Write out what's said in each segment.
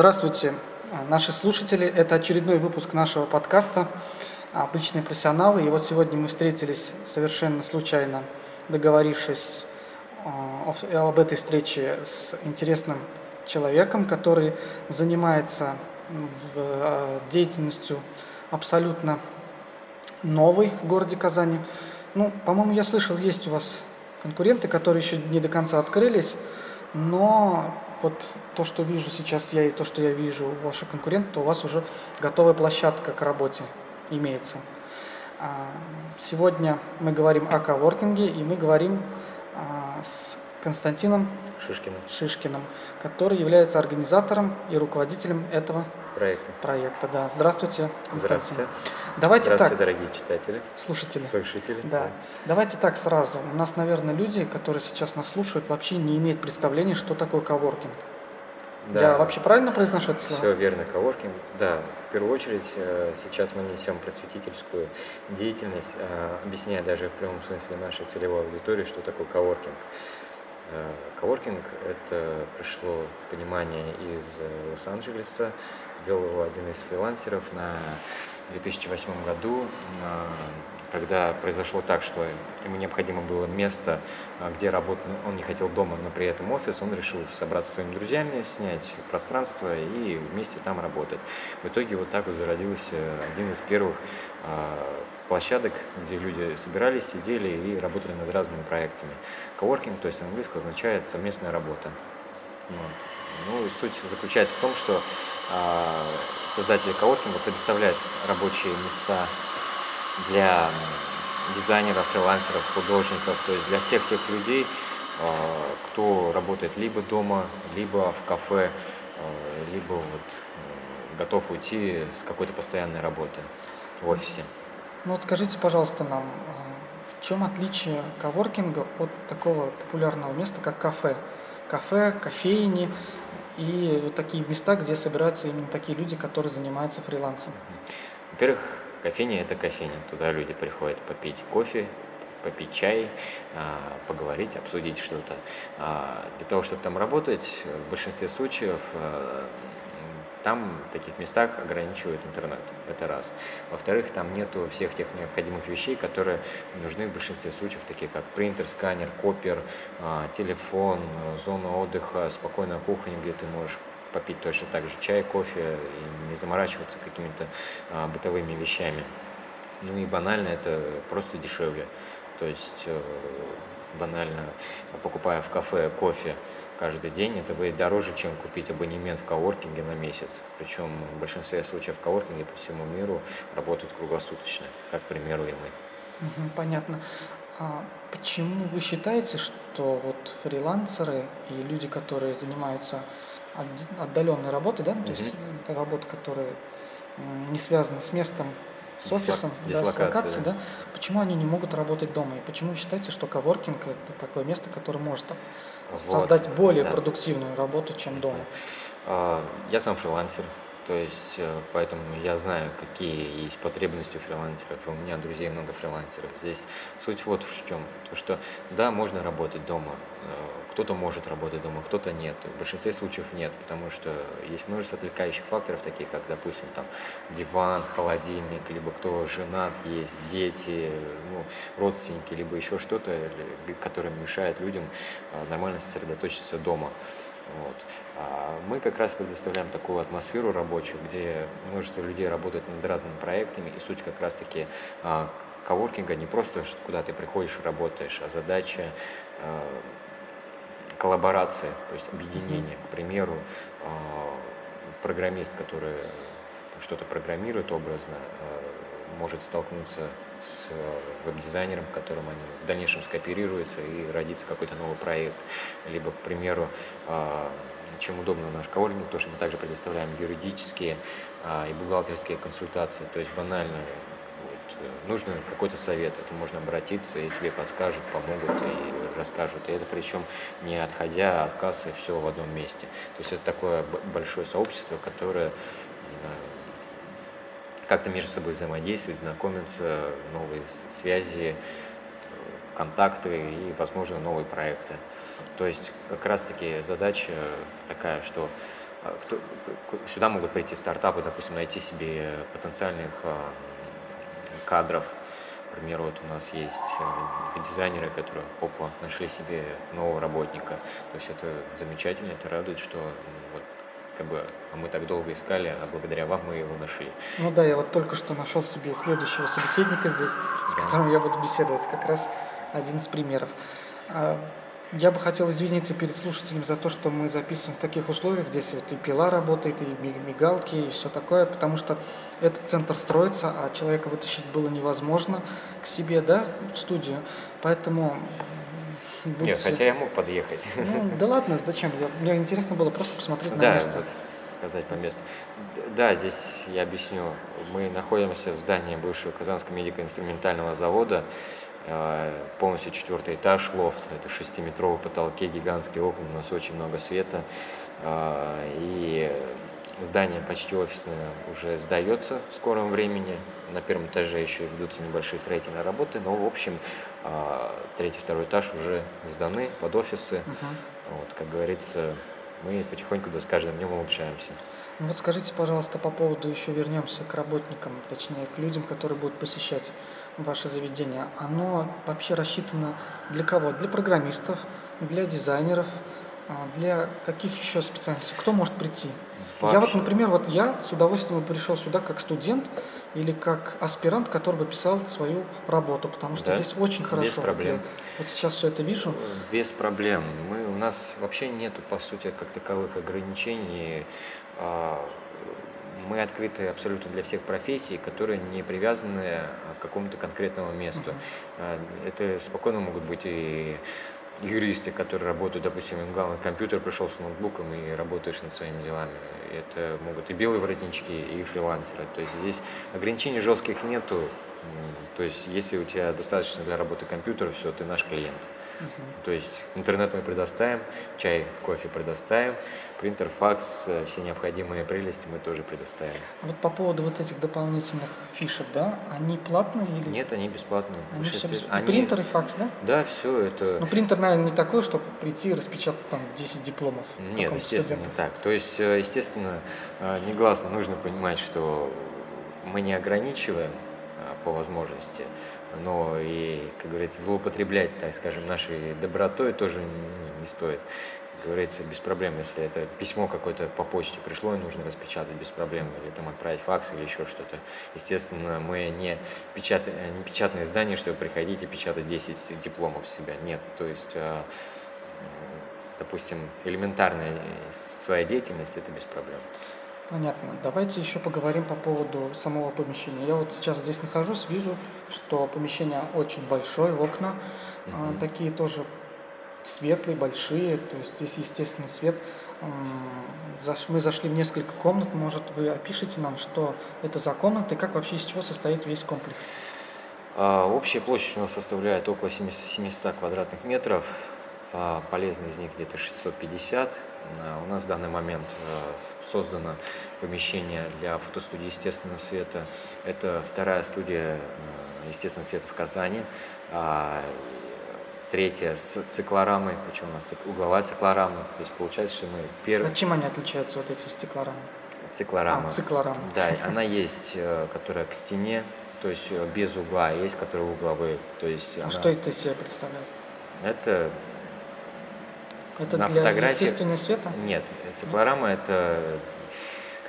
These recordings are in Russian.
Здравствуйте, наши слушатели. Это очередной выпуск нашего подкаста «Обычные профессионалы». И вот сегодня мы встретились совершенно случайно, договорившись э, об этой встрече с интересным человеком, который занимается э, деятельностью абсолютно новой в городе Казани. Ну, по-моему, я слышал, есть у вас конкуренты, которые еще не до конца открылись, но вот то, что вижу сейчас я и то, что я вижу у ваших конкурентов, то у вас уже готовая площадка к работе имеется. А, сегодня мы говорим о коворкинге, и мы говорим а, с Константином Шишкиным. Шишкиным, который является организатором и руководителем этого проекта. Проекта, да. Здравствуйте, Константин. Здравствуйте. Давайте Здравствуйте, так. дорогие читатели. Слушатели. Слушатели. Да. да. Давайте так сразу. У нас, наверное, люди, которые сейчас нас слушают, вообще не имеют представления, что такое коворкинг. Да. Я вообще правильно произношу это слово? Все верно, коворкинг. Да, в первую очередь э, сейчас мы несем просветительскую деятельность, э, объясняя даже в прямом смысле нашей целевой аудитории, что такое коворкинг. Э, коворкинг – это пришло понимание из Лос-Анджелеса, вел его один из фрилансеров на 2008 году, когда произошло так, что ему необходимо было место, а, где работать, он не хотел дома, но при этом офис, он решил собраться со своими друзьями, снять пространство и вместе там работать. В итоге вот так вот зародился один из первых а, площадок, где люди собирались, сидели и работали над разными проектами. Коворкинг, то есть английского, означает совместная работа. Вот. Ну, суть заключается в том, что создатели коворкинга предоставляют рабочие места для дизайнеров, фрилансеров, художников, то есть для всех тех людей, э, кто работает либо дома, либо в кафе, э, либо вот готов уйти с какой-то постоянной работы в офисе. Ну вот скажите, пожалуйста, нам, в чем отличие коворкинга от такого популярного места, как кафе? Кафе, кофейни, и вот такие места, где собираются именно такие люди, которые занимаются фрилансом? Во-первых, кофейня – это кофейня. Туда люди приходят попить кофе, попить чай, а, поговорить, обсудить что-то. А, для того, чтобы там работать, в большинстве случаев а, там в таких местах ограничивают интернет, это раз. Во-вторых, там нету всех тех необходимых вещей, которые нужны в большинстве случаев, такие как принтер, сканер, копер, а, телефон, зона отдыха, спокойная кухня, где ты можешь попить точно так же чай, кофе и не заморачиваться какими-то а, бытовыми вещами. Ну и банально это просто дешевле. То есть э, банально покупая в кафе кофе, каждый день, это будет дороже, чем купить абонемент в коворкинге на месяц. Причем в большинстве случаев коворкинги по всему миру работают круглосуточно, как, к примеру, и мы. Понятно. А почему вы считаете, что вот фрилансеры и люди, которые занимаются отдаленной работой, да, то есть это работа, которая не связана с местом, с офисом, да, с локацией, да. да, почему они не могут работать дома? И почему вы считаете, что коворкинг это такое место, которое может вот. создать более да. продуктивную работу, чем дома. А, я сам фрилансер, то есть э, поэтому я знаю, какие есть потребности у фрилансеров. У меня друзей много фрилансеров. Здесь суть вот в чем. То, что да, можно работать дома. Кто-то может работать дома, кто-то нет. В большинстве случаев нет, потому что есть множество отвлекающих факторов, такие как, допустим, там диван, холодильник, либо кто женат, есть дети, ну, родственники, либо еще что-то, которое мешает людям э, нормально сосредоточиться дома. Вот. А мы как раз предоставляем такую атмосферу рабочую, где множество людей работает над разными проектами, и суть как раз-таки а, коворкинга не просто, куда ты приходишь и работаешь, а задача а, коллаборации, то есть объединения. К примеру, а, программист, который что-то программирует образно, а, может столкнуться с э, веб-дизайнером, которым они в дальнейшем скооперируются и родится какой-то новый проект. Либо, к примеру, а, чем удобно наш коворкинг, то, что мы также предоставляем юридические а, и бухгалтерские консультации, то есть банально вот, нужно какой-то совет, это можно обратиться, и тебе подскажут, помогут и расскажут. И это причем не отходя от кассы, все в одном месте. То есть это такое большое сообщество, которое как-то между собой взаимодействовать, знакомиться, новые связи, контакты и, возможно, новые проекты. То есть как раз-таки задача такая, что а, сюда могут прийти стартапы, допустим, найти себе потенциальных а, кадров. К примеру, вот у нас есть э, дизайнеры, которые, опа, нашли себе нового работника. То есть это замечательно, это радует, что вот, как бы, а мы так долго искали, а благодаря вам мы его нашли. Ну да, я вот только что нашел себе следующего собеседника здесь, с да. которым я буду беседовать, как раз один из примеров. Я бы хотел извиниться перед слушателями за то, что мы записываем в таких условиях. Здесь вот и пила работает, и мигалки, и все такое, потому что этот центр строится, а человека вытащить было невозможно к себе, да, в студию. Поэтому Будьте... Нет, хотя я мог подъехать. Ну, да ладно, зачем? Мне интересно было просто посмотреть да, на место. Вот, показать по месту. Да, здесь я объясню. Мы находимся в здании бывшего Казанского медико-инструментального завода. Э, полностью четвертый этаж, лофт. Это шестиметровые потолки, гигантские окна, у нас очень много света. Э, и здание почти офисное уже сдается в скором времени. На первом этаже еще ведутся небольшие строительные работы, но в общем э, третий, второй этаж уже сданы под офисы. Uh-huh. Вот, как говорится, мы потихоньку да, с каждым днем улучшаемся. Ну вот скажите, пожалуйста, по поводу еще вернемся к работникам, точнее к людям, которые будут посещать ваше заведение, оно вообще рассчитано для кого? Для программистов, для дизайнеров, а, для каких еще специальностей? Кто может прийти? Вообще. Я вот, например, вот я с удовольствием пришел сюда как студент или как аспирант, который бы писал свою работу, потому что да? здесь очень хорошо. Без проблем. Я вот сейчас все это вижу. Без проблем. Мы, у нас вообще нету, по сути, как таковых ограничений а, мы открыты абсолютно для всех профессий, которые не привязаны к какому-то конкретному месту. Uh-huh. Это спокойно могут быть и юристы, которые работают, допустим, им главный компьютер пришел с ноутбуком и работаешь над своими делами. Это могут и белые воротнички, и фрилансеры. То есть здесь ограничений жестких нету. То есть если у тебя достаточно для работы компьютера, все, ты наш клиент. То есть интернет мы предоставим, чай, кофе предоставим, принтер, факс, э, все необходимые прелести мы тоже предоставим. Вот по поводу вот этих дополнительных фишек, да, они платные или? Нет, они бесплатные. Они все бесп... они... Принтер и факс, да? Да, все это. Ну принтер, наверное, не такой, чтобы прийти и распечатать там 10 дипломов. Нет, естественно, не так. То есть, э, естественно, э, негласно нужно понимать, что мы не ограничиваем по возможности но и, как говорится, злоупотреблять, так скажем, нашей добротой тоже не стоит. Как говорится, без проблем, если это письмо какое-то по почте пришло и нужно распечатать без проблем, или там отправить факс или еще что-то. Естественно, мы не, печат... не печатное издание, чтобы приходить и печатать 10 дипломов себя. Нет, то есть, а, допустим, элементарная своя деятельность – это без проблем. Понятно. Давайте еще поговорим по поводу самого помещения. Я вот сейчас здесь нахожусь, вижу, что помещение очень большое, окна угу. такие тоже светлые, большие, то есть здесь естественный свет. Мы зашли в несколько комнат, может вы опишите нам, что это за комнаты, как вообще из чего состоит весь комплекс? А, общая площадь у нас составляет около 700 квадратных метров, а, полезный из них где-то 650. А, у нас в данный момент создано помещение для фотостудии естественного света. Это вторая студия естественного света в Казани. Третья с циклорамой, причем у нас угловая циклорама. То есть получается, что мы первые... А чем они отличаются, вот эти стеклорамы? Циклорама. А, циклорама. Да, она есть, э, которая к стене, то есть э, без угла, а есть, которые угловые. То есть а она... что это из себя представляет? Это это на для фотографии... естественного света? Нет, циклорама это,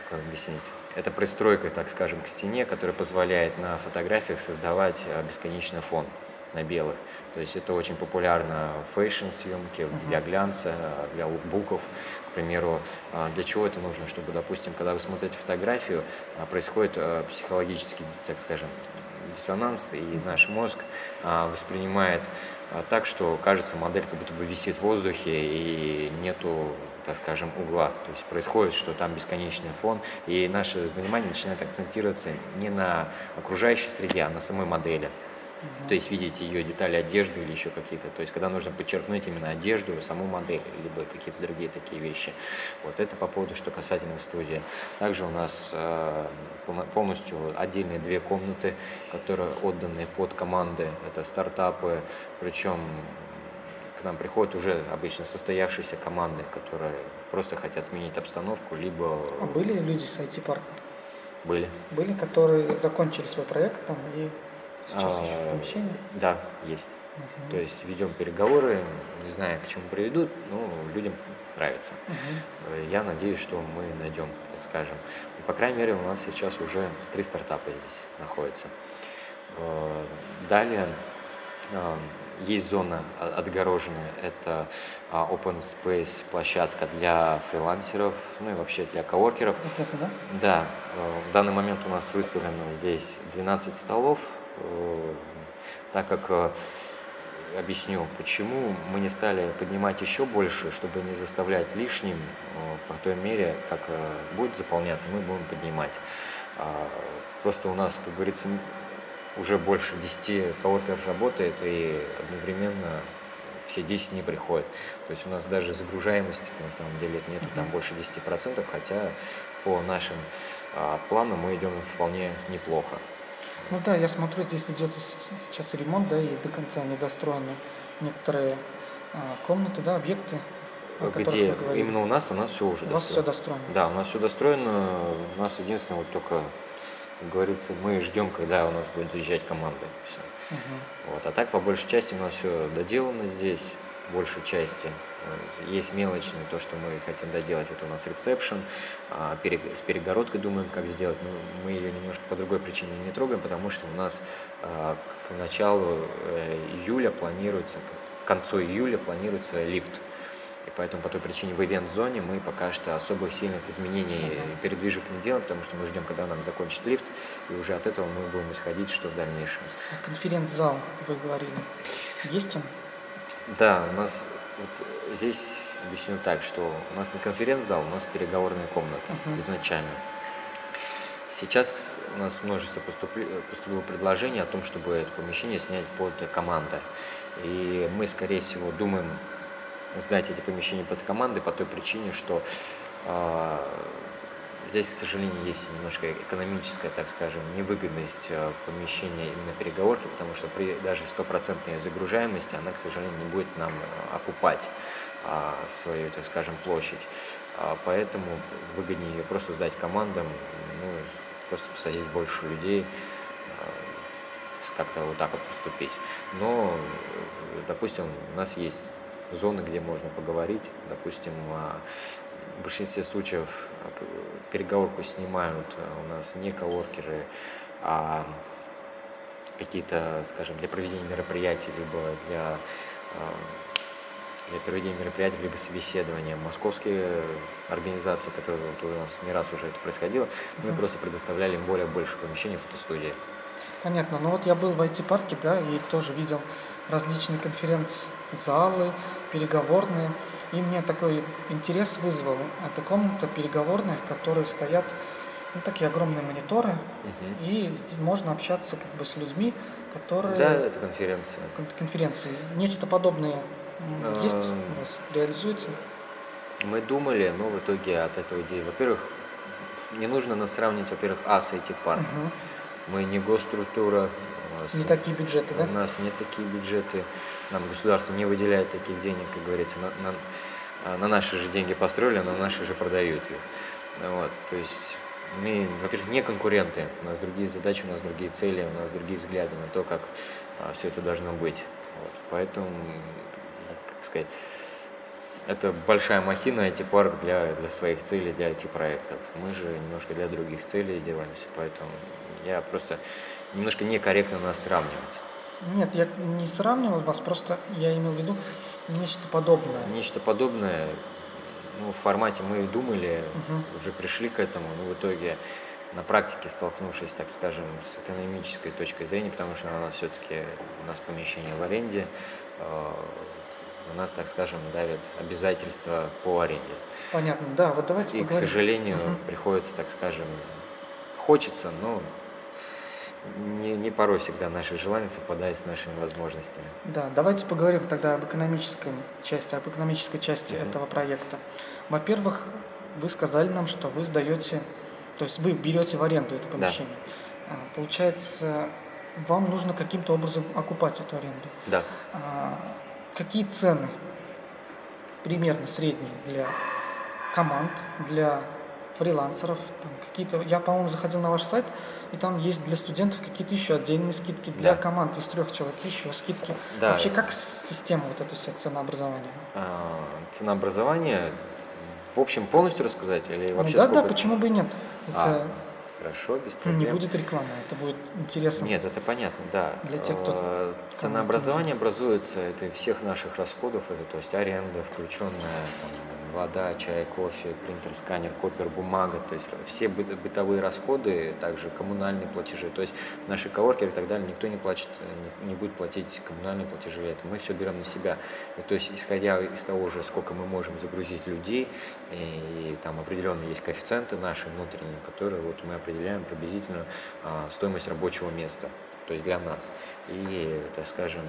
как объяснить, это пристройка, так скажем, к стене, которая позволяет на фотографиях создавать а, бесконечный фон на белых. То есть это очень популярно в фэшн-съемке, для глянца, для лукбуков. К примеру, а, для чего это нужно? Чтобы, допустим, когда вы смотрите фотографию, а, происходит психологический, так скажем, диссонанс, и наш мозг воспринимает а, так, что кажется, модель как будто бы висит в воздухе и нету, так скажем, угла. То есть происходит, что там бесконечный фон, и наше внимание начинает акцентироваться не на окружающей среде, а на самой модели. То есть видеть ее детали одежды или еще какие-то. То есть когда нужно подчеркнуть именно одежду, саму модель, либо какие-то другие такие вещи. Вот это по поводу, что касательно студии. Также у нас э, полностью отдельные две комнаты, которые отданы под команды. Это стартапы, причем к нам приходят уже обычно состоявшиеся команды, которые просто хотят сменить обстановку, либо... А были люди с IT-парка? Были. Были, которые закончили свой проект там и сейчас А, ищут помещение? Да, есть. Мгм. То есть ведем переговоры, не знаю, к чему приведут, но людям нравится. Э, Я надеюсь, что мы найдем, так скажем. По крайней мере, у нас сейчас уже три стартапа здесь находятся. Э, Далее э, есть зона о- отгороженная, это а, open space площадка для фрилансеров, ну и вообще для коворкеров. Вот это, да? Да, э, в данный момент у нас выставлено здесь 12 столов, э, так как э, объясню, почему мы не стали поднимать еще больше, чтобы не заставлять лишним, по той мере, как будет заполняться, мы будем поднимать. А, Просто у нас, как говорится, уже больше 10 коворкеров работает, и одновременно все 10 не приходят. То есть у нас даже загружаемости на самом деле нету там больше 10%, хотя по нашим а, планам мы идем вполне неплохо. Ну да, я смотрю, здесь идет сейчас ремонт, да, и до конца не достроены некоторые а, комнаты, да, объекты, Где именно у нас, у нас все уже У вас все достроено. достроено. Да, у нас все достроено. У нас единственное, вот только, как говорится, мы ждем, когда у нас будет заезжать команда. Всё. Мгм. Вот. А так, по большей части, у нас все доделано здесь, большей части. Э, Есть мелочные, то, что мы хотим доделать, это у нас ресепшн. А, С перегородкой думаем, как сделать. Но мы ее немножко по другой причине не трогаем, потому что у нас а, к началу э, июля планируется, к концу июля планируется лифт. И поэтому по той причине в ивент-зоне мы пока что особых сильных изменений и передвижек не делаем, потому что мы ждем, когда нам закончит лифт, и уже от этого мы будем исходить, что в дальнейшем. Конференц-зал, вы говорили, есть он? Да, у нас вот здесь объясню так, что у нас не конференц-зал, у нас переговорная комната Мгм. изначально. Сейчас у нас множество поступли- поступило предложений о том, чтобы это помещение снять под команды. И мы, скорее всего, думаем сдать эти помещения под команды по той причине, что а, здесь, к сожалению, есть немножко экономическая, так скажем, невыгодность а, помещения именно переговорки, потому что при даже стопроцентной загружаемости она, к сожалению, не будет нам а, окупать а, свою, так скажем, площадь. А, Поэтому выгоднее ее просто сдать командам, ну, просто посадить больше людей, как-то вот так вот поступить. Но, э, допустим, у нас есть зоны, где можно поговорить. Допустим, а, в большинстве случаев переговорку снимают а, у нас не коворкеры, а какие-то, скажем, для проведения мероприятий, либо для, а, для проведения мероприятий, либо собеседования. Московские организации, которые вот у нас не раз уже это происходило, мы просто предоставляли им более больше помещений в фотостудии. Понятно. Ну вот я был в IT-парке, да, и тоже видел различные конференц-залы, переговорные. И мне такой интерес вызвал. Это комната переговорная, в которой стоят ну, такие огромные мониторы, Мгм. и здесь можно общаться как бы с людьми, которые Да, это конференция. кон- конференции. Нечто подобное м, есть у вас? Реализуется? Мы думали, но в итоге от этого идеи, во-первых, не нужно нас сравнивать, во-первых, А с эти парк. Мгм. Мы не госструктура, у нас, Не такие бюджеты, да? у нас нет такие бюджеты, нам государство не выделяет таких денег, как говорится, на, на- а, на наши же деньги построили, а на наши же продают их. Вот, то есть мы, во-первых, не конкуренты, у нас другие задачи, у нас другие цели, у нас другие взгляды на то, как все это должно быть. Вот, поэтому, как сказать, это большая махина, IT-парк для, для своих целей, для IT-проектов. Мы же немножко для других целей делаемся, поэтому я просто немножко некорректно нас сравнивать. Нет, я не сравнивал вас, просто я имел в виду нечто подобное. Нечто подобное, ну, в формате мы и думали, Мгм. уже пришли к этому, но в итоге на практике столкнувшись, так скажем, с экономической точкой зрения, потому что у нас все-таки у нас помещение в аренде, э, на нас, так скажем, давят обязательства по аренде. Понятно, да, вот давайте И, к поговорим. сожалению, Мгм. приходится, так скажем, хочется, но не, не порой всегда наши желания совпадают с нашими возможностями. Да, давайте поговорим тогда об экономической части, об экономической части Мгм. этого проекта. Во-первых, вы сказали нам, что вы сдаете, то есть вы берете в аренду это помещение. А, Получается, вам нужно каким-то образом окупать эту аренду. Да, А, какие цены примерно средние для команд, для фрилансеров, там какие-то, я, по-моему, заходил на ваш сайт, и там есть для студентов какие-то еще отдельные скидки, для Да. команд из трех человек еще скидки. Да. Вообще, как система вот эта вся ценообразования? А, Ценообразование, в общем, полностью рассказать или вообще ну, да, да, сколько- почему бы и нет? Это А, Хорошо, без ну, проблем. не будет рекламы, это будет интересно. Нет, это понятно, да. Для тех, кто- Э, Ценообразование образуется, это всех наших расходов, это то есть аренда, включенная там, вода, чай, кофе, принтер, сканер, копер, бумага, то есть все бы- бытовые расходы, также коммунальные платежи, то есть наши коворкеры и так далее, никто не платит, не, будет платить коммунальные платежи, это мы все берем на себя. И, то есть исходя из того же, сколько мы можем загрузить людей, и, там определенные есть коэффициенты наши внутренние, которые вот мы определяем приблизительно а, стоимость рабочего места, то есть для нас. И, так скажем,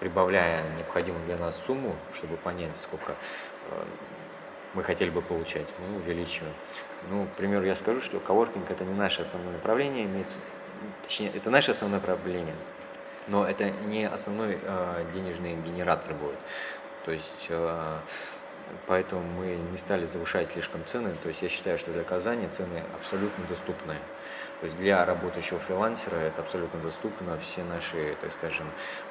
прибавляя необходимую для нас сумму, чтобы понять, сколько э, мы хотели бы получать, мы увеличиваем. Ну, к примеру, я скажу, что коворкинг это не наше основное направление, имеется, точнее, это наше основное направление, но это не основной э, денежный генератор будет. То есть э, поэтому мы не стали завышать слишком цены. То есть я считаю, что для Казани цены абсолютно доступные. То есть для работающего фрилансера это абсолютно доступно. Все наши, так скажем,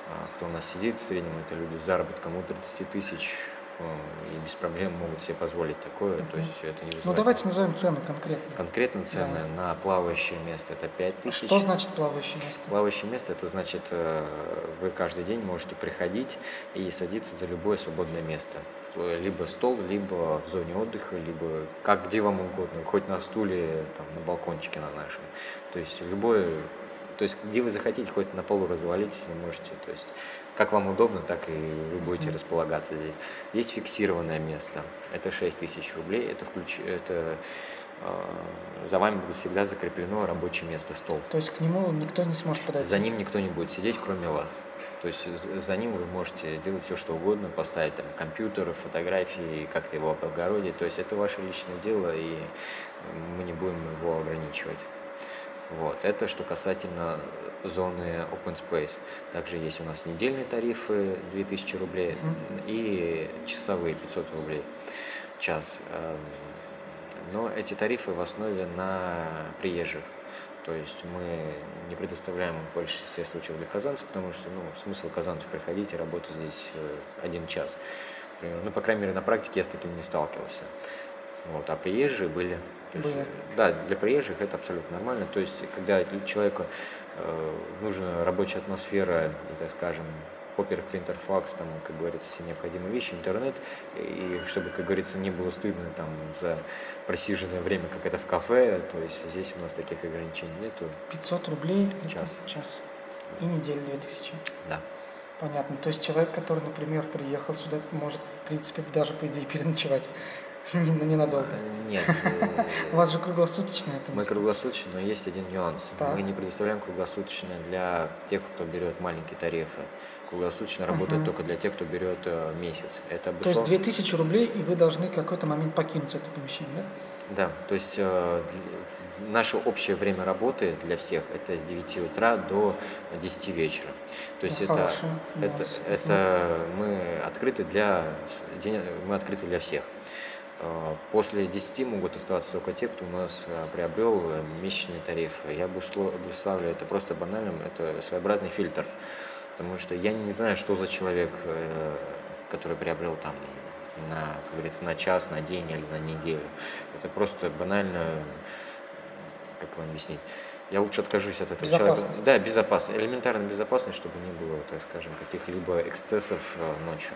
а, кто у нас сидит, в среднем это люди с заработком от 30 тысяч э, и без проблем могут себе позволить такое. То есть это не Ну давайте назовем цены конкретно. Конкретно цены на плавающее место это 5 тысяч. Что значит плавающее место? Плавающее место это значит, э, вы каждый день можете приходить и садиться за любое свободное место. Либо стол, либо в зоне отдыха, либо как где вам угодно, хоть на стуле, там, на балкончике на нашем. То есть любое, то есть где вы захотите, хоть на полу развалитесь, вы можете. То есть как вам удобно, так и вы будете располагаться здесь. Есть фиксированное место, это 6 тысяч рублей, это, включ... это э, за вами будет всегда закреплено рабочее место, стол. То есть к нему никто не сможет подойти. За ним никто не будет сидеть, кроме вас. То есть за ним вы можете делать все, что угодно, поставить там компьютер, фотографии, как-то его облагородить. То есть это ваше личное дело, и мы не будем его ограничивать. Вот. Это что касательно зоны Open Space. Также есть у нас недельные тарифы 2000 рублей и часовые 500 рублей час. Эм, Но эти тарифы в основе на приезжих. То есть мы не предоставляем в большинстве случаев для казанцев, потому что ну, смысл казанцу приходить и работать здесь э, один час. Ну, по крайней мере, на практике я с таким не сталкивался. Вот, а приезжие были. То есть, да, для приезжих это абсолютно нормально. То есть, когда человеку э, нужна рабочая атмосфера, и, так скажем, копер, принтер, факс, там, как говорится, все необходимые вещи, интернет, и чтобы, как говорится, не было стыдно там за просиженное время, как это в кафе, то есть здесь у нас таких ограничений нету. 500 рублей это Час. час. И неделю 2000. Да. Понятно. То есть человек, который, например, приехал сюда, может, в принципе, даже, по идее, переночевать ненадолго. Нет, У вас же круглосуточно это мы круглосуточно, но есть один нюанс. Мы не предоставляем круглосуточно для тех, кто берет маленькие тарифы. Круглосуточно работает только для тех, кто берет э, месяц. Это То есть обуслов- 2000 рублей, и вы должны в какой-то момент покинуть это помещение, да? Да, то есть э, наше общее время работы для всех это с 9 утра до 10 вечера. То есть Ну, это, это, нюанс. это мы открыты для мы открыты для всех. Э, После 10 могут оставаться только те, кто у нас э, приобрел э, месячные тарифы. Я обусло- обуславливаю это просто банальным, это своеобразный фильтр. Потому что я не знаю, что за человек, который приобрел там на, как говорится, на час, на день или на неделю. Это просто банально, как вам объяснить, я лучше откажусь от этого человека. Безопасность. Да, безопасно, элементарно безопасность, чтобы не было, так скажем, каких-либо эксцессов ночью.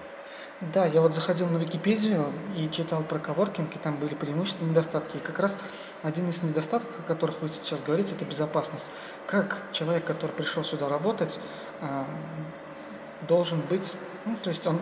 Да, я вот заходил на Википедию и читал про коворкинг, и там были преимущества и недостатки. И как раз один из недостатков, о которых вы сейчас говорите, это безопасность. Как человек, который пришел сюда работать, а, должен быть, ну, то есть он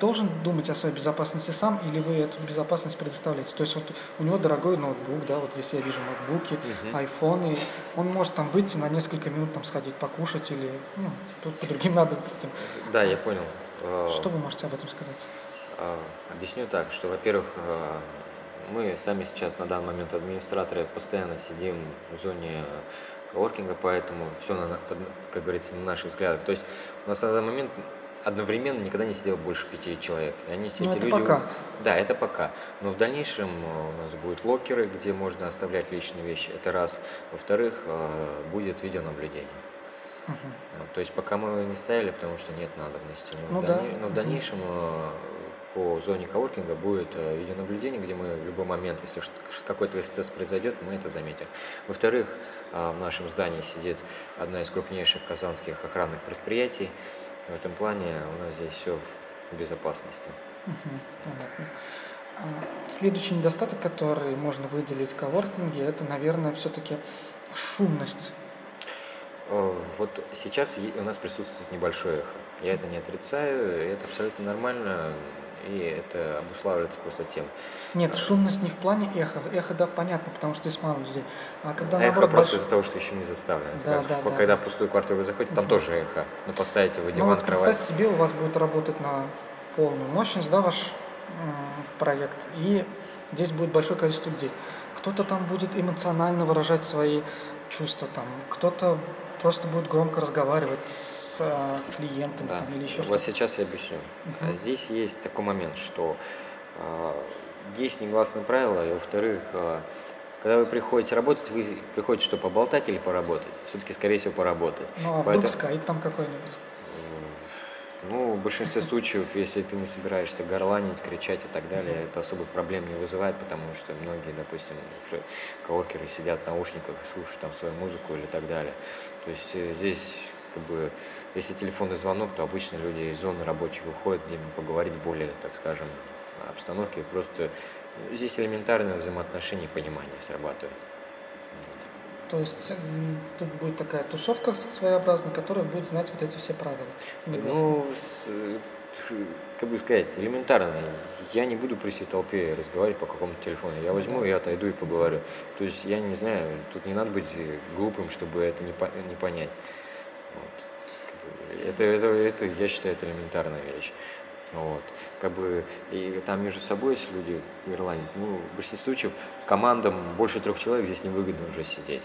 должен думать о своей безопасности сам, или вы эту безопасность предоставляете? То есть вот у него дорогой ноутбук, да, вот здесь я вижу ноутбуки, айфоны, он может там выйти на несколько минут, там сходить покушать, или ну, тут по другим надобностям. Да, я понял. Э, Что вы можете об этом сказать? Э, Объясню так, что, во-первых, э, мы сами сейчас на данный момент администраторы постоянно сидим в зоне коворкинга, поэтому все, как говорится, на наших взглядах. То есть у нас на данный момент одновременно никогда не сидел больше пяти человек. И они все Ну, эти это люди... пока. Да, это пока. Но в дальнейшем у нас будут локеры, где можно оставлять личные вещи. Это раз. Во-вторых, будет видеонаблюдение. Вот, То есть пока мы не ставили, потому что нет надобности. Но, Ну в, да. дальне- но в дальнейшем э, по зоне коворкинга будет э, видеонаблюдение, где мы в любой момент, если какой-то эксцесс произойдет, мы это заметим. Во-вторых, в нашем здании сидит одна из крупнейших казанских охранных предприятий. В этом плане у нас здесь все в безопасности. Мгм, Понятно. А, Следующий недостаток, который можно выделить в коворкинге, это, наверное, все-таки шумность. Э, Вот сейчас у нас присутствует небольшое эхо. Я это не отрицаю, это абсолютно нормально, и это обуславливается просто тем. Нет, шумность не в плане эха. Эхо, да, понятно, потому что здесь мало людей. А когда эхо наоборот просто больш- из-за того, что еще не заставлено. Да, как да, в- да. Когда в пустую квартиру вы заходите, там тоже эхо. Но поставите вы Ну диван, вот кровать. представьте себе, у вас будет работать на полную мощность, да, ваш проект, и здесь будет большое количество людей. Кто-то там будет эмоционально выражать свои чувства, там, кто-то просто будет громко разговаривать с а, клиентом Да. там, или еще Вот что-то. сейчас я объясню. А Здесь есть такой момент, что а, есть негласное правило, и во-вторых, а, когда вы приходите работать, вы приходите что, поболтать или поработать? Все-таки, скорее всего, поработать. Ну а вдруг Поэтому- скайп там какой-нибудь. Ну, в большинстве случаев, если ты не собираешься горланить, кричать и так далее, это особых проблем не вызывает, потому что многие, допустим, коворкеры сидят в наушниках, слушают там свою музыку или так далее. То есть э, здесь, как бы, если телефонный звонок, то обычно люди из зоны рабочей выходят, где поговорить более, так скажем, обстановке. Просто э, здесь элементарное взаимоотношение и понимание срабатывает. То есть м, тут будет такая тусовка своеобразная, которая будет знать вот эти все правила. Ну, с- ш- как бы сказать, элементарно. Я не буду при всей толпе разговаривать по какому-то телефону. Я возьму и отойду и поговорю. То есть я не знаю, тут не надо быть э, глупым, чтобы это не, по- не понять. Вот. Это, это, это, я считаю, это элементарная вещь. Вот. Как бы, и там между собой, если люди в Ирландии, ну, в большинстве случаев командам больше трех человек здесь невыгодно уже сидеть.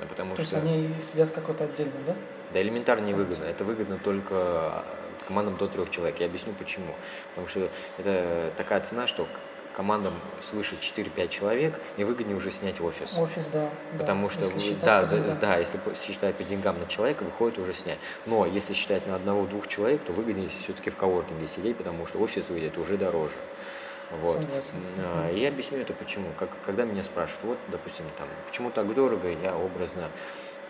Ну, Потому То есть что... они сидят какой-то отдельно, да? Да, элементарно невыгодно. Это выгодно только а, командам до трех человек. Я объясню почему. Потому что это такая цена, что командам свыше 4-5 человек невыгоднее уже снять офис. Офис, да. да. Потому что, Если вы- считать да, за- деньгам. да, если считать по деньгам на человека, выходит уже снять. Но если считать на одного-двух человек, то выгоднее все-таки в коворкинге сидеть, потому что офис выйдет уже дороже. Вот. Согласен. А, Я объясню это почему. Как, когда меня спрашивают, вот, допустим, там, почему так дорого, я образно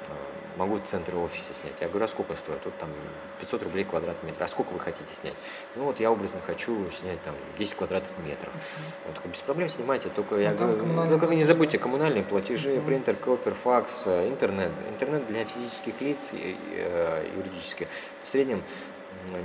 э, могу в центре офиса снять. Я говорю, а сколько стоит? Вот там 500 рублей квадратный метр. А сколько вы хотите снять? Ну вот я образно хочу снять там 10 квадратных метров. Вот, так без проблем снимайте, только я Ну, говорю, коммунальные только вы не забудьте коммунальные платежи, Мгм. принтер, копер, факс, э, интернет. Интернет для физических лиц и э, юридических в среднем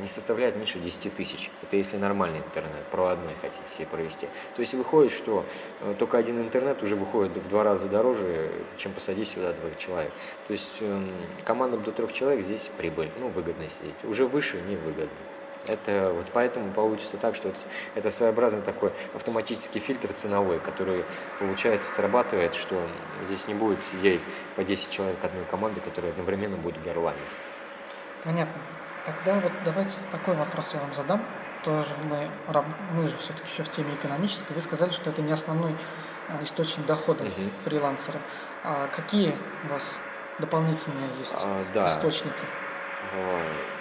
не составляет меньше 10 тысяч. Это если нормальный интернет, проводной хотите себе провести. То есть выходит, что э, только один интернет уже выходит в два раза дороже, чем посадить сюда двоих человек. То есть эм, командам до трех человек здесь прибыль, ну, выгодно сидеть. Уже выше невыгодно. Это вот поэтому получится так, что это своеобразный такой автоматический фильтр ценовой, который, получается, срабатывает, что здесь не будет сидеть по 10 человек одной команды, которая одновременно будет горланить. Понятно. Тогда вот давайте такой вопрос я вам задам. Тоже мы, мы же все-таки еще в теме экономической. Вы сказали, что это не основной а, источник дохода Мгм. фрилансера. А какие у вас дополнительные есть А, да. источники?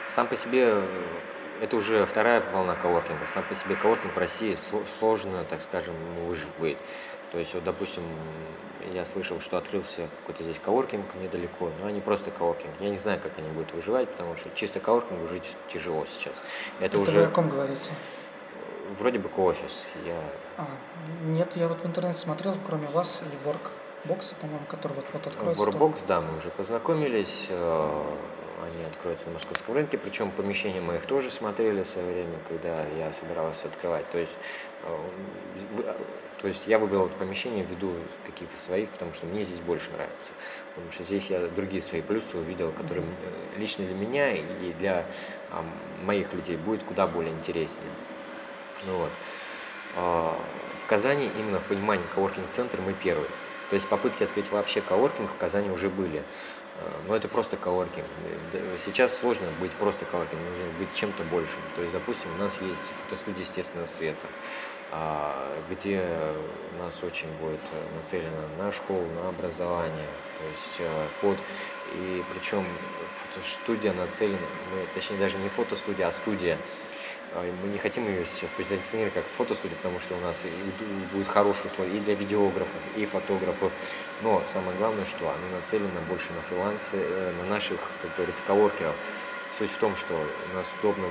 Сам по себе э, это уже вторая волна коворкинга. Сам по себе коворкинг в России сло- сложно, так скажем, выжить будет. То есть, вот, допустим, я слышал, что открылся какой-то здесь коворкинг недалеко, но они просто коворкинг. Я не знаю, как они будут выживать, потому что чисто коворкингу жить тяжело сейчас. Это, Это вы уже о ком говорите? вроде бы офис. Я А, нет, я вот в интернете смотрел, кроме вас и Workbox, по-моему, который вот, вот откроется. Workbox, да, мы уже познакомились. э, Они откроются на московском рынке, причем помещения мы их тоже смотрели в свое время, когда я собирался открывать. То есть, э, то есть я выбрал это помещение ввиду каких-то своих, потому что мне здесь больше нравится. Потому что здесь я другие свои плюсы увидел, которые э, лично для меня и для а, моих людей будет куда более интереснее. Ну вот. А, В Казани именно в понимании коворкинг-центр мы первый. То есть попытки открыть вообще коворкинг в Казани уже были. Э, но это просто коворкинг. Сейчас сложно быть просто коворкингом, нужно быть чем-то большим. То есть, допустим, у нас есть фотостудия естественного света, а, где у нас очень будет нацелено на школу, на образование. То есть э, под и причем фотостудия нацелена, мы, точнее даже не фотостудия, а студия а, мы не хотим ее сейчас позиционировать как фотостудию, потому что у нас будет хорошие условия и для видеографов, и фотографов. Но самое главное, что она нацелена больше на фриланс, э, на наших, как говорится, коворкеров. Суть в том, что у нас удобно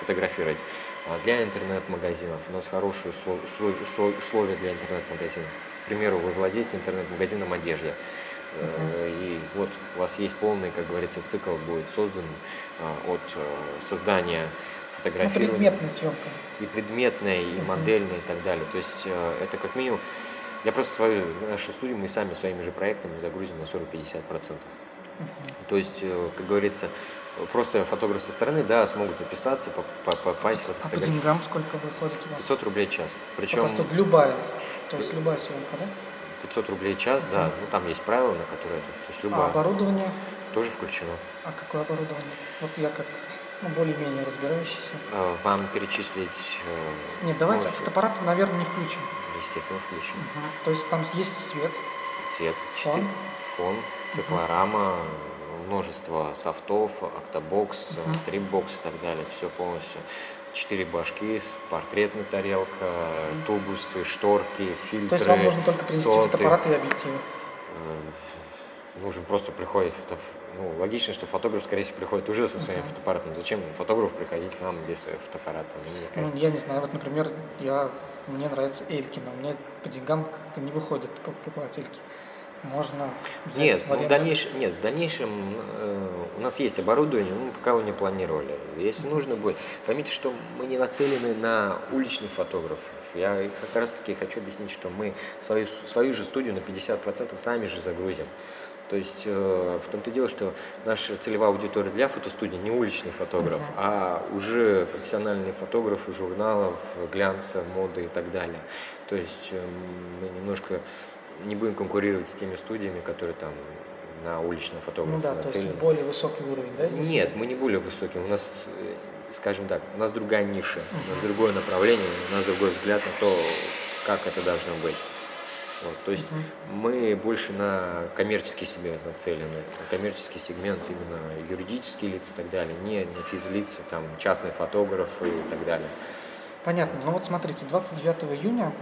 фотографировать а, для интернет-магазинов. У нас хорошие условия для интернет-магазинов. К примеру, вы владеете интернет-магазином одежды. Uh-huh. И вот у вас есть полный, как говорится, цикл будет создан а, от э, создания фотографирования. Ну, предметная съемка. И предметная, и модельная, и так далее. То есть э, это как минимум... Я просто свою, нашу студию мы сами своими же проектами загрузим на 40-50%. Uh-huh. То есть, э, как говорится, просто фотограф со стороны, да, смогут записаться, попасть а, А по деньгам сколько выходит у вас? 500 рублей час. Причем... Просто любая, то есть любая съемка, да? 500 рублей час, да, ну там есть правила, на которые, то есть любая. А оборудование? Тоже включено. А какое оборудование? Вот я как ну, более-менее разбирающийся. А, вам перечислить... Э, Нет, давайте может... фотоаппарат, наверное, не включим. Естественно, включим. Угу. То есть там есть свет? Свет, фон, фон циклорама, угу. Множество софтов, угу. стрипбокс и так далее, все полностью четыре башки, портретная тарелка, тубусы, шторки, фильтры. То есть вам нужно только принести соты. фотоаппарат и объективы? Э, нужен просто приходит фото... Ну, логично, что фотограф, скорее всего, приходит уже со своим uh-huh. фотоаппаратом. Зачем фотографу приходить к нам без фотоаппарата? Ну, я не знаю, вот, например, я, мне нравится Эльки, но у меня по деньгам как-то не выходит покупать Эльки можно взять нет, ну, в дальнейшем, нет, в дальнейшем э, у нас есть оборудование, мы пока его не планировали. Если нужно будет, поймите, что мы не нацелены на уличных фотографов. Я как раз таки хочу объяснить, что мы свою, свою же студию на 50% сами же загрузим. То есть э, в том-то дело, что наша целевая аудитория для фотостудии не уличный фотограф, uh-huh. а уже профессиональные фотографы журналов, глянца, моды и так далее. То есть э, мы немножко не будем конкурировать с теми студиями, которые там на уличном фотографе ну, да, нацелены. То есть более высокий уровень, да? Здесь? Нет, мы не более высокий. У нас, э, скажем так, у нас другая ниша, у нас другое направление, у нас другой взгляд на то, как это должно быть. Вот, то есть uh-huh. мы больше на коммерческий сегмент нацелены, на коммерческий сегмент именно юридические лица и так далее, не на физлицы, там частные фотографы и так далее. Понятно. Ну вот смотрите, 29 июня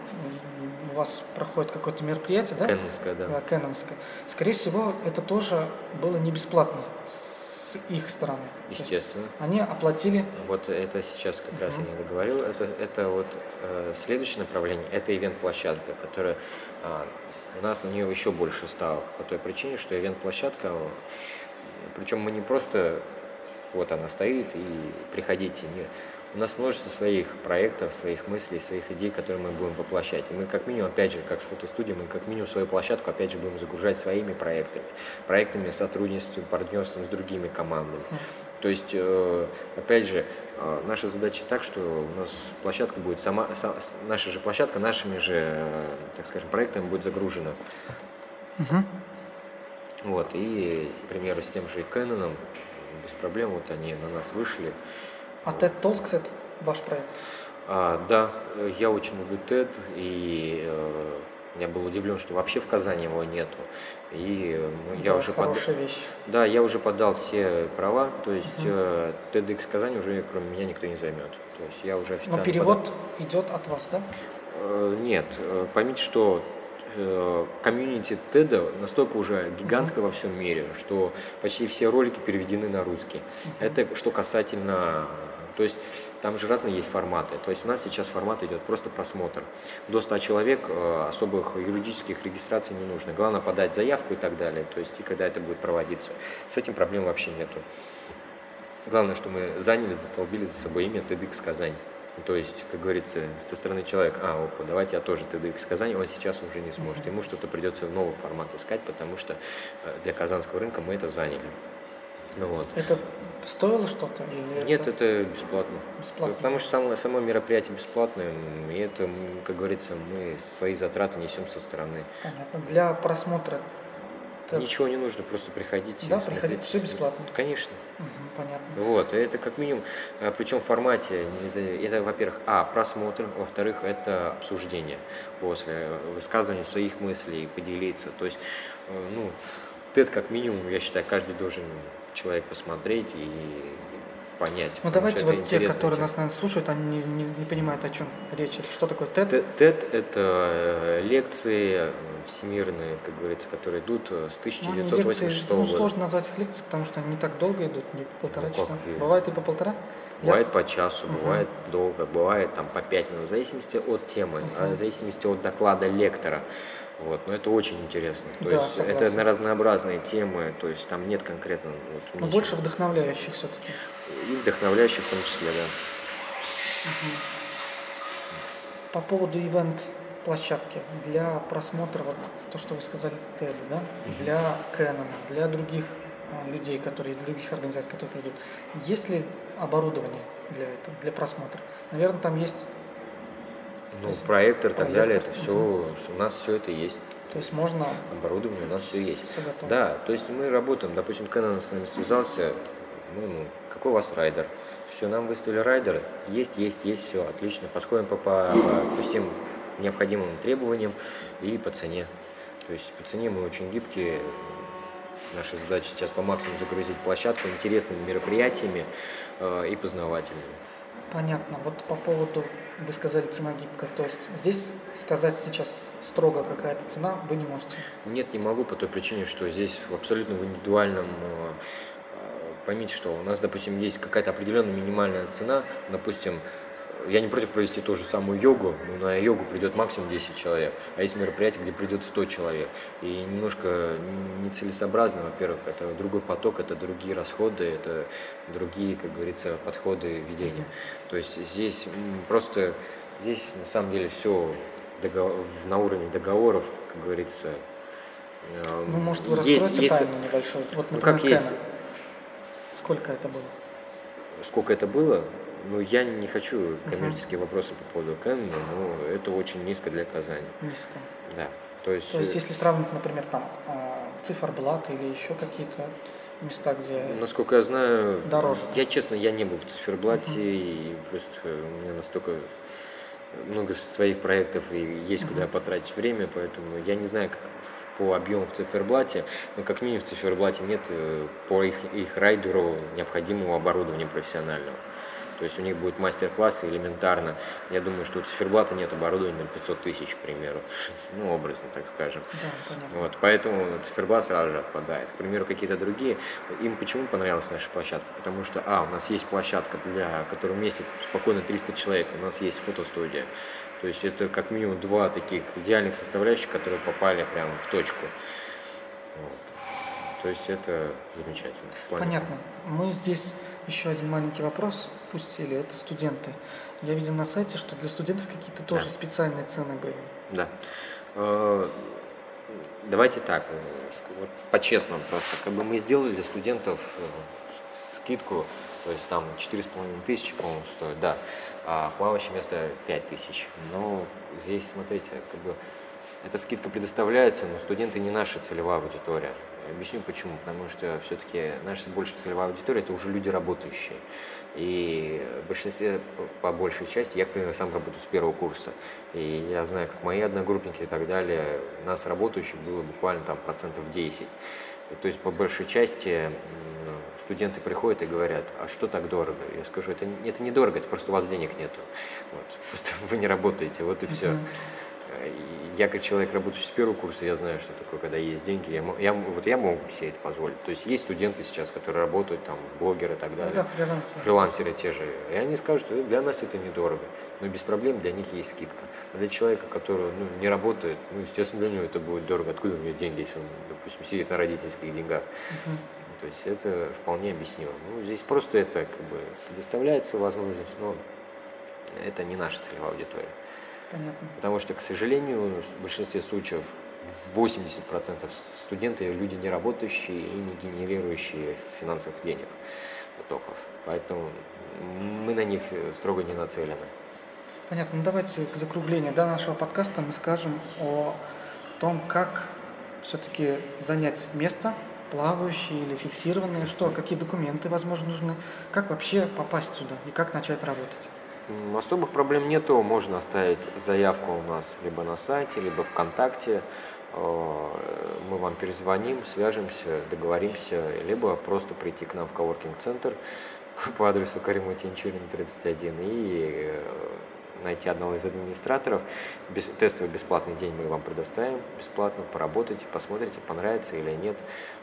у вас проходит какое-то мероприятие, да? Кэнонское, да. Да, Кэнонское. Скорее всего, это тоже было не бесплатно с их стороны. Естественно. Они оплатили. Вот это сейчас как раз uh-huh. я не договорил. Это, это вот э, следующее направление, это ивент-площадка, которая э, у нас на нее еще больше ставок по той причине, что ивент-площадка, причем мы не просто вот она стоит и приходите, не, у нас множество своих проектов, своих мыслей, своих идей, которые мы будем воплощать. И мы как минимум, опять же, как с фотостудией, мы как минимум свою площадку, опять же, будем загружать своими проектами, проектами сотрудничества, партнерством с другими командами. То есть, э, опять же, э, наша задача так, что у нас площадка будет сама, наша же площадка нашими же, э, так скажем, проектами будет загружена. Угу. Вот, и, к примеру, с тем же Canon без проблем вот они на нас вышли. А TED Talks – это ваш проект? А, да, я очень люблю TED, и э, я был удивлен, что вообще в Казани его нету. И ну, я да, уже хорошая под... вещь. Да, я уже подал все права, то есть угу. э, TEDx Казань уже кроме меня никто не займет. То есть я уже официально. Но перевод подал. идет от вас, да? Э, нет, э, поймите, что э, комьюнити Теда настолько уже гигантское во всем мире, что почти все ролики переведены на русский. Это что касательно то есть там же разные есть форматы. То есть у нас сейчас формат идет просто просмотр. До 100 человек э, особых юридических регистраций не нужно. Главное подать заявку и так далее. То есть и когда это будет проводиться. С этим проблем вообще нету. Главное, что мы заняли, застолбили за собой имя TEDx Казань. То есть, как говорится, со стороны человека, а, опа, давайте я тоже TEDx Казань, он сейчас уже не сможет. Ему что-то придется новый формат искать, потому что э, для казанского рынка мы это заняли. Вот. Это стоило что-то? Нет, это бесплатно. бесплатно? Потому что само, само мероприятие бесплатное, и это, как говорится, мы свои затраты несем со стороны. Понятно. Для просмотра это- Ничего не нужно, просто приходите. Да, приходите, все бесплатно. Конечно. Мгм, понятно. Вот, это как минимум, причем в формате, это, это, во-первых, а, просмотр, во-вторых, это обсуждение после, э, высказывание своих мыслей, поделиться. То есть, э, ну, вот это как минимум, я считаю, каждый должен человек посмотреть и понять. Ну давайте вот те, которые тема. нас, наверное, слушают, они не, не- не понимают, о чем речь. Это что такое TED? Т- TED – это э, лекции э, всемирные, как говорится, которые идут э, с Ну, они 1986 лекции, ну, года. сложно назвать их лекции, потому что они не так долго идут, не по полтора Ну, часа. и- Бывает и по полтора? Я Бывает с- по часу, Мгм. бывает долго, бывает там по пять минут, в зависимости от темы, а в зависимости от доклада лектора. Вот, но это очень интересно. То Да, есть это согласен. на разнообразные темы, то есть там нет конкретно вот, Но ничего. больше вдохновляющих все-таки. и вдохновляющих в том числе, да. По поводу ивент-площадки для просмотра, вот то, что вы сказали, TED, да, для Canon, для других а, людей, которые, для других организаций, которые придут, есть ли оборудование для этого, для просмотра? Наверное, там есть, Ну, проектор и так далее, это все, у нас все это есть. то есть можно Оборудование у нас все есть. все готово. Да, то есть мы работаем, допустим, Canon с нами связался, мы ему, какой у вас райдер? Все, нам выставили райдер, есть, есть, есть, все, отлично, подходим по, по, по- по всем необходимым требованиям и по цене. То есть по цене мы очень гибкие, наша задача сейчас по максимуму загрузить площадку интересными мероприятиями э, и познавательными. Понятно. Вот по поводу, вы сказали, цена гибкая. То есть здесь сказать сейчас строго какая-то цена вы не можете. Нет, не могу по той причине, что здесь в абсолютно в индивидуальном э, э, поймите, что у нас, допустим, есть какая-то определенная минимальная цена, допустим, я не против провести ту же самую йогу, но на йогу придет максимум 10 человек, а есть мероприятие, где придет 100 человек. И немножко нецелесообразно, во-первых, это другой поток, это другие расходы, это другие, как говорится, подходы ведения. То есть здесь просто, здесь на самом деле все на уровне договоров, как говорится. э, Ну, может, вы есть- раскроете есть- тайну небольшую? Вот, Ну, например, как есть- Canon. Сколько это было? Сколько это было? Ну, я не хочу коммерческие вопросы по поводу Canon, но это очень низко для Казани. Низко. Да. То есть, То есть, э, если сравнить, например, там а, циферблат или еще какие-то места, где насколько я знаю, Дороже. я честно, я не был в циферблате, и просто у меня настолько много своих проектов и есть куда потратить время, поэтому я не знаю, как по объему в циферблате, но как минимум в циферблате нет э, по их, их райдеру необходимого оборудования профессионального. То есть у них будет мастер-класс элементарно. Я думаю, что у циферблата нет оборудования на 500 тысяч, к примеру. Ну, образно, так скажем. Да, понятно. Вот, поэтому циферблат сразу же отпадает. К примеру, какие-то другие. Им почему понравилась наша площадка? Потому что, а, у нас есть площадка, для которой вместе спокойно 300 человек, у нас есть фотостудия. То есть это как минимум два таких идеальных составляющих, которые попали прямо в точку. Вот. То есть это замечательно. Понятно. Мы здесь еще один маленький вопрос пустили. Это студенты. Я видел на сайте, что для студентов какие-то тоже Да. специальные цены были. Да. Э, Давайте так, э, по-честному просто. Как бы мы сделали для студентов э, скидку, то есть там 4,5 тысячи, по-моему, стоит, да, а плавающее место 5 тысяч. Но здесь, смотрите, как бы эта скидка предоставляется, но студенты не наша целевая аудитория. Объясню почему. Потому что все-таки наша большая целевая аудитория это уже люди работающие. И в большинстве, по большей части, я, к примеру, сам работаю с первого курса. И я знаю, как мои одногруппники и так далее, нас работающих было буквально там процентов 10. И То есть по большей части студенты приходят и говорят, а что так дорого? Я скажу, это, это не дорого, это просто у вас денег нету. Вот. Просто вы не работаете, вот и все. Мгм. Я как человек, работающий с первого курса, я знаю, что такое, когда есть деньги. Я, я, вот я могу себе это позволить. То есть есть студенты сейчас, которые работают, там, блогеры и так Ну далее. да, фрилансеры. Фрилансеры те же. И они скажут, что для нас это недорого. Но без проблем для них есть скидка. А для человека, который ну, не работает, ну, естественно, для него это будет дорого. Откуда у него деньги, если он, допустим, сидит на родительских деньгах? Мгм. То есть это вполне объяснимо. Ну, здесь просто это как бы предоставляется возможность, но это не наша целевая аудитория. Понятно. Потому что, к сожалению, в большинстве случаев 80% студенты люди не работающие и не генерирующие финансовых денег потоков. Поэтому мы на них строго не нацелены. Понятно. Ну давайте к закруглению да, нашего подкаста мы скажем о том, как все-таки занять место плавающие или фиксированные, что, какие документы, возможно, нужны, как вообще попасть сюда и как начать работать. Особых проблем нету, можно оставить заявку у нас либо на сайте, либо ВКонтакте. Э, мы вам перезвоним, свяжемся, договоримся, либо просто прийти к нам в коворкинг-центр по адресу Карима Тинчурин, 31 и э, найти одного из администраторов. Без, тестовый бесплатный день мы вам предоставим бесплатно, поработайте, посмотрите, понравится или нет.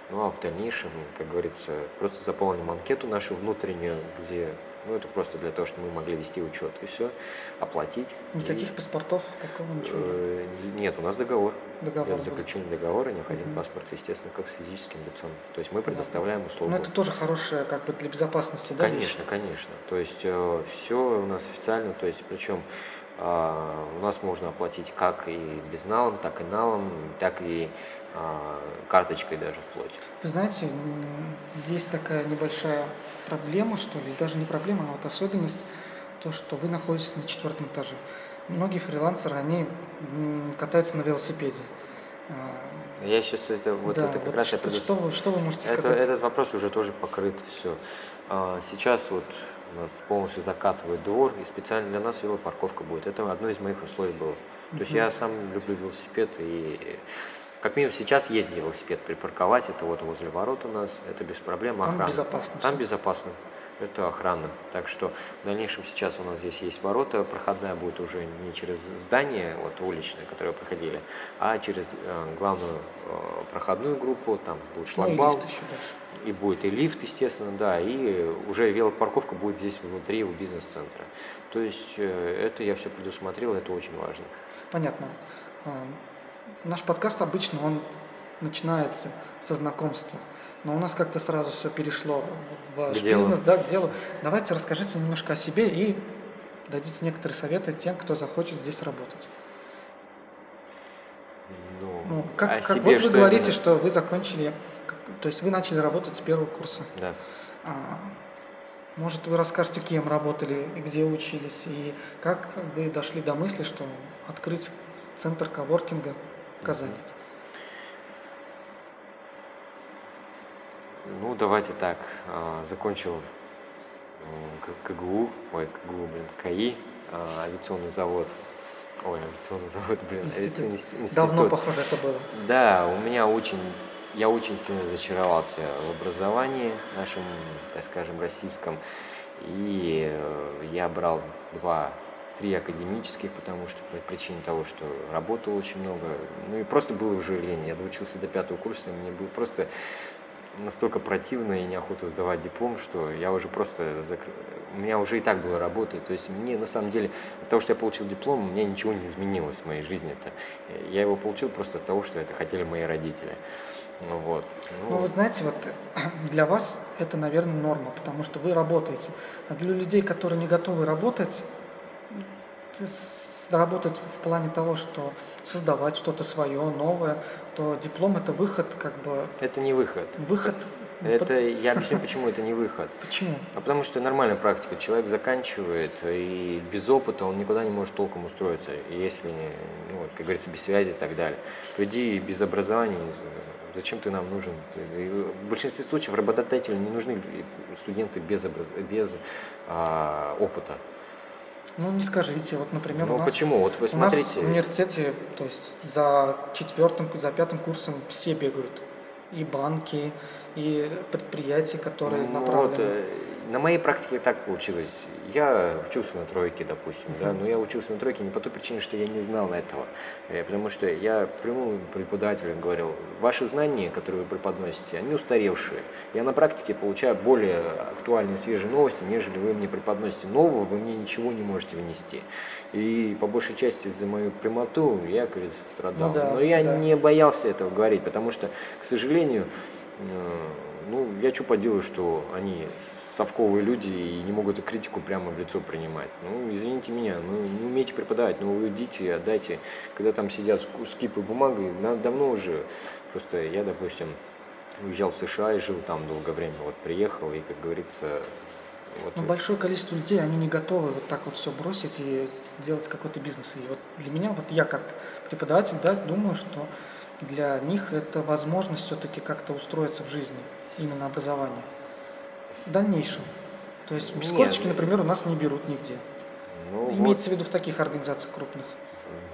Ну а в дальнейшем, как говорится, просто заполним анкету нашу внутреннюю, где, ну это просто для того, чтобы мы могли вести учет и все, оплатить. Никаких и, паспортов, такого ничего? Э, нет, у нас договор. Договор. Для заключения договора необходим угу. паспорт, естественно, как с физическим лицом. То есть мы предоставляем услугу. Но это тоже хорошее, как бы для безопасности, да? Конечно, конечно. То есть э, все у нас официально, то есть причем у нас можно оплатить как и безналом, так и налом, так и а, карточкой даже вплоть. Вы знаете, есть такая небольшая проблема, что ли, даже не проблема, а вот особенность, то, что вы находитесь на четвертом этаже. Многие фрилансеры, они катаются на велосипеде. А, я сейчас это вот да, это как вот раз что, это, что, вы, что вы можете это, сказать? Этот вопрос уже тоже покрыт все. А, сейчас вот у нас полностью закатывает двор, и специально для нас велопарковка будет. Это одно из моих условий было. То есть я сам люблю велосипед и как минимум сейчас есть где велосипед припарковать, это вот возле ворот у нас, это без проблем, охрана. Там безопасно. Там все. безопасно, это охрана. Так что в дальнейшем сейчас у нас здесь есть ворота, проходная будет уже не через здание, вот уличное, которое проходили, а через э, главную э, проходную группу, там будет шлагбаум. Ну, и, еще, да. и будет и лифт, естественно, да, и уже велопарковка будет здесь внутри у бизнес-центра. То есть э, это я все предусмотрел, это очень важно. Понятно наш подкаст обычно он начинается со знакомства. Но у нас как-то сразу все перешло в ваш бизнес, да, к делу. Давайте расскажите немножко о себе и дадите некоторые советы тем, кто захочет здесь работать. Ну, ну как, как себе, вот вы говорите, именно? что вы закончили, то есть вы начали работать с первого курса. Да. А, может, вы расскажете, кем работали, где учились, и как вы дошли до мысли, что открыть центр коворкинга Казани? Ну, давайте так. А, закончил КГУ, ой, КГУ, блин, КАИ, а, авиационный завод. Ой, авиационный завод, блин, авиационный институт. Давно, похоже, это было. Да, у меня очень, я очень сильно зачаровался в образовании нашем, так скажем, российском. И э, я брал два три академических, потому что по причине того, что работал очень много, ну и просто было уже лень. Я доучился до пятого курса, мне было просто настолько противно и неохота сдавать диплом, что я уже просто закр... у меня уже и так было работа, то есть мне на самом деле от того, что я получил диплом, у меня ничего не изменилось в моей жизни. -то. Я его получил просто от того, что это хотели мои родители. Вот. Ну, ну, вы знаете, вот для вас это, наверное, норма, потому что вы работаете. А для людей, которые не готовы работать, работать в плане того, что создавать что-то свое, новое, то диплом это выход как бы... Это не выход. Выход... Это, я объясню, почему это не выход. Почему? А потому что нормальная практика. Человек заканчивает, и без опыта он никуда не может толком устроиться, если, ну, как говорится, без связи и так далее. Приди без образования, зачем ты нам нужен? В большинстве случаев работодателю не нужны студенты без, образ... без а, опыта. Ну, не скажите. Вот, например, ну, у нас, почему? Вот вы смотрите. У нас в университете, то есть за четвертым, за пятым курсом все бегают. И банки, и предприятия, которые ну, направлены. Вот, э, на моей практике так получилось. Я учился на тройке, допустим, да, но я учился на тройке не по той причине, что я не знал этого, э, потому что я прямому преподавателю говорил, ваши знания, которые вы преподносите, они устаревшие. Я на практике получаю более актуальные, свежие новости, нежели вы мне преподносите. Нового вы мне ничего не можете внести. И по большей части за мою прямоту я, кажется, страдал. Ну, да, но я да. не боялся этого говорить, потому что, к сожалению, ну, я что поделаю, что они совковые люди и не могут эту критику прямо в лицо принимать. Ну, извините меня, ну, не умеете преподавать, ну, вы идите, отдайте. Когда там сидят с кипой бумагой, давно уже, просто я, допустим, уезжал в США и жил там долгое время, вот приехал и, как говорится, вот. Но большое количество людей, они не готовы вот так вот все бросить и сделать какой-то бизнес. И вот для меня, вот я как преподаватель, да, думаю, что для них это возможность все-таки как-то устроиться в жизни, именно образование. В дальнейшем. То есть без корочки, например, у нас не берут нигде. Ну, Имеется вот. в виду в таких организациях крупных.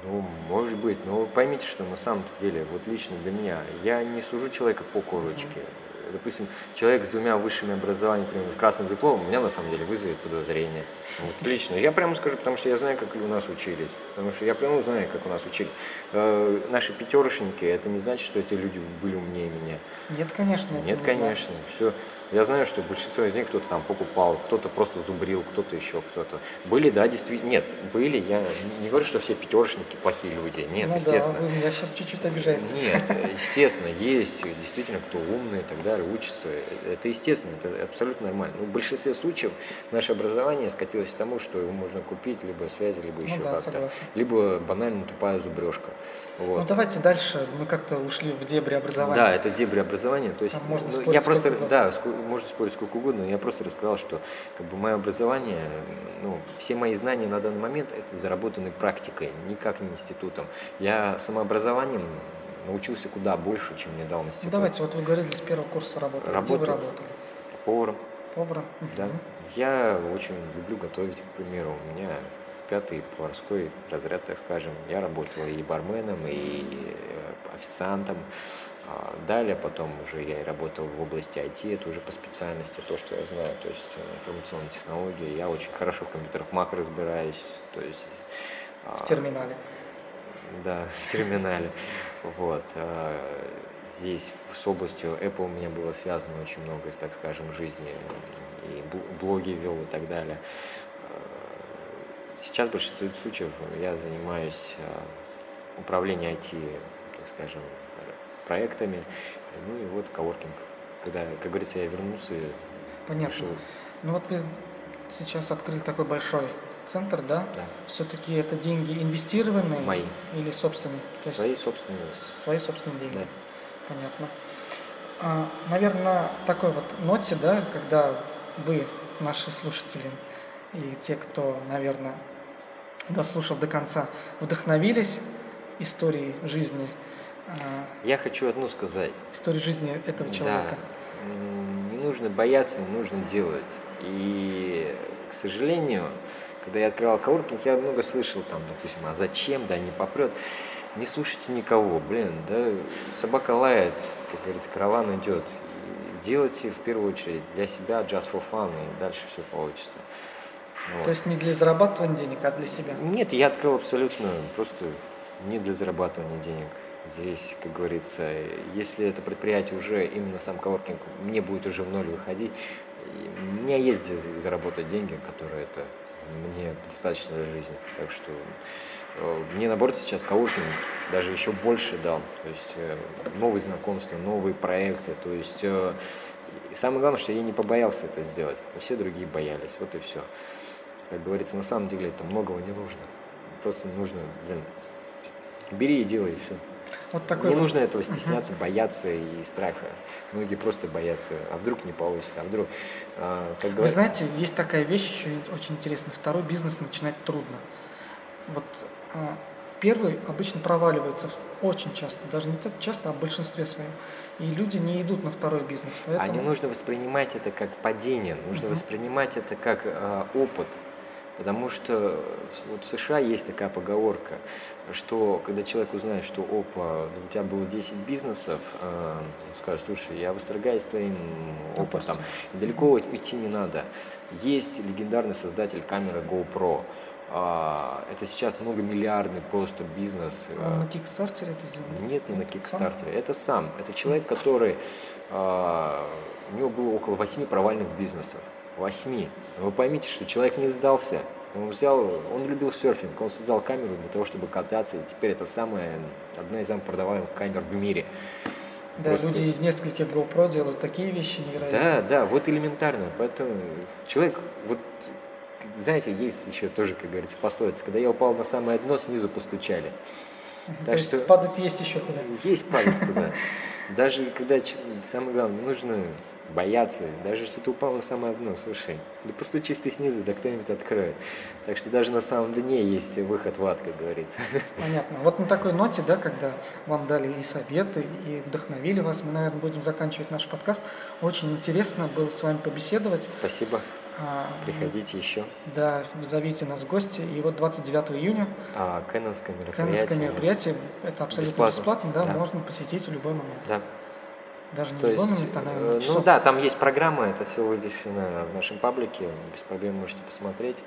Ну, может быть, но поймите, что на самом-то деле, вот лично для меня, я не сужу человека по корочке. Mm-hmm допустим, человек с двумя высшими образованиями, например, красным дипломом, меня на самом деле вызовет подозрение. Вот, лично. Я прямо скажу, потому что я знаю, как у нас учились. Потому что я прямо знаю, как у нас учили. Э, наши пятерочники, это не значит, что эти люди были умнее меня. Нет, конечно. Нет, конечно. Все. Я знаю, что большинство из них кто-то там покупал, кто-то просто зубрил, кто-то еще кто-то. Были, да, действительно. Нет, были. Я не говорю, что все пятерочники плохие люди. Нет, ну, естественно. Да, вы меня сейчас чуть-чуть обижаете. Нет, естественно, есть действительно кто умный и так далее, учится. Это естественно, это абсолютно нормально. Но в большинстве случаев наше образование скатилось к тому, что его можно купить либо связи, либо еще ну, да, как-то. Согласен. Либо банально тупая зубрежка. Вот. Ну давайте дальше. Мы как-то ушли в дебри образования. Да, это дебри образования. То есть, можно ну, я просто, да, можно спорить сколько угодно, я просто рассказал, что как бы мое образование, ну, все мои знания на данный момент это заработаны практикой, никак не институтом. Я самообразованием научился куда больше, чем мне дал институт. Давайте, вот вы говорили, с первого курса работали. Работаю, Где вы работали? Поваром. Поваром? Да. Угу. Я очень люблю готовить, к примеру. У меня пятый поварской разряд, так скажем. Я работал и барменом, и э, официантом. А далее потом уже я и работал в области IT, это уже по специальности то, что я знаю, то есть э, информационные технологии. Я очень хорошо в компьютерах Mac разбираюсь, то есть... А, в терминале. Да, в терминале. Вот. А, здесь с областью Apple у меня было связано очень много, так скажем, жизни. И блоги вел и так далее. Сейчас в большинстве случаев я занимаюсь управлением IT, так скажем, проектами. Ну и вот коворкинг. Когда, как говорится, я вернулся Понятно. решил. Ну вот вы сейчас открыли такой большой центр, да? Да. Все-таки это деньги инвестированные? Мои. Или собственные? То свои есть собственные. Свои собственные деньги. Да. Понятно. А, наверное, на такой вот ноте, да, когда вы, наши слушатели, и те, кто, наверное, дослушал до конца, вдохновились историей жизни я хочу одно сказать. История жизни этого человека. Да. Не нужно бояться, не нужно делать. И, к сожалению, когда я открывал коворкинг, я много слышал там, допустим, а зачем, да, не попрет. Не слушайте никого, блин, да, собака лает, как говорится, караван идет. Делайте в первую очередь для себя just for fun, и дальше все получится. Вот. То есть не для зарабатывания денег, а для себя? Нет, я открыл абсолютно просто не для зарабатывания денег. Здесь, как говорится, если это предприятие уже, именно сам коворкинг, мне будет уже в ноль выходить, у меня есть где заработать деньги, которые это мне достаточно для жизни. Так что э, мне, наоборот, сейчас коворкинг даже еще больше дал. То есть э, новые знакомства, новые проекты. То есть э, самое главное, что я не побоялся это сделать. Все другие боялись. Вот и все. Как говорится, на самом деле это многого не нужно. Просто нужно, блин, бери и делай, и все. Вот такой не вот. нужно этого стесняться, бояться и страха. Многие просто боятся, а вдруг не получится, а вдруг... А, как говорят... Вы знаете, есть такая вещь еще очень интересная. Второй бизнес начинать трудно. Вот а, первый обычно проваливается очень часто, даже не так часто, а в большинстве своем. И люди не идут на второй бизнес. Поэтому... А не нужно воспринимать это как падение, нужно uh-huh. воспринимать это как э, опыт. Потому что вот в США есть такая поговорка, что когда человек узнает, что опа, у тебя было 10 бизнесов, э, скажет, слушай, я восторгаюсь твоим опытом, далеко уйти не надо. Есть легендарный создатель камеры GoPro, а, это сейчас многомиллиардный просто бизнес. А на Кикстартере это сделал? Нет, не на Кикстартере. Это сам. Это человек, который... А, у него было около восьми провальных бизнесов. Восьми. Вы поймите, что человек не сдался. Он взял, он любил серфинг, он создал камеру для того, чтобы кататься, и теперь это самая, одна из самых продаваемых камер в мире. Да, Просто- люди из нескольких GoPro делают такие вещи невероятные. Да, да, вот элементарно. Поэтому человек, вот, знаете, есть еще тоже, как говорится, пословица, когда я упал на самое дно, снизу постучали. То Так есть что падать есть еще куда. есть падать куда. Даже когда, самое главное, нужно бояться. Даже если ты упал на самое дно, слушай, да постучись ты снизу, да кто-нибудь откроет. Так что даже на самом дне есть выход в ад, как говорится. Понятно. Вот на такой ноте, да, когда вам дали и советы, и вдохновили вас, мы, наверное, будем заканчивать наш подкаст. Очень интересно было с вами побеседовать. Спасибо. А, Приходите еще. Да, зовите нас в гости. И вот 29 июня А, Кэнонское мероприятие. Кэнонское мероприятие, это абсолютно Бесплатно. бесплатно, да, Да. можно посетить в любой момент. Да. Даже не То есть, момент, а, э, наверное, ну часов. да, там есть программа, это все вывешено в нашем паблике, без проблем можете посмотреть.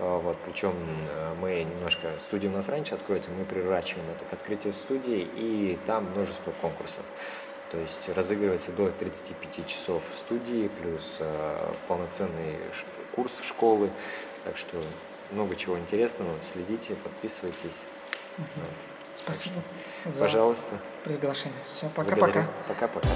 А, Вот, причем э, мы немножко, студия у нас раньше откроется, мы приращиваем это к открытию студии, и там множество конкурсов. То есть разыгрывается до 35 часов в студии, плюс э, полноценный курс школы. Так что много чего интересного. Следите, подписывайтесь. Вот. Спасибо за Пожалуйста. приглашение. Все, пока-пока. Пока-пока.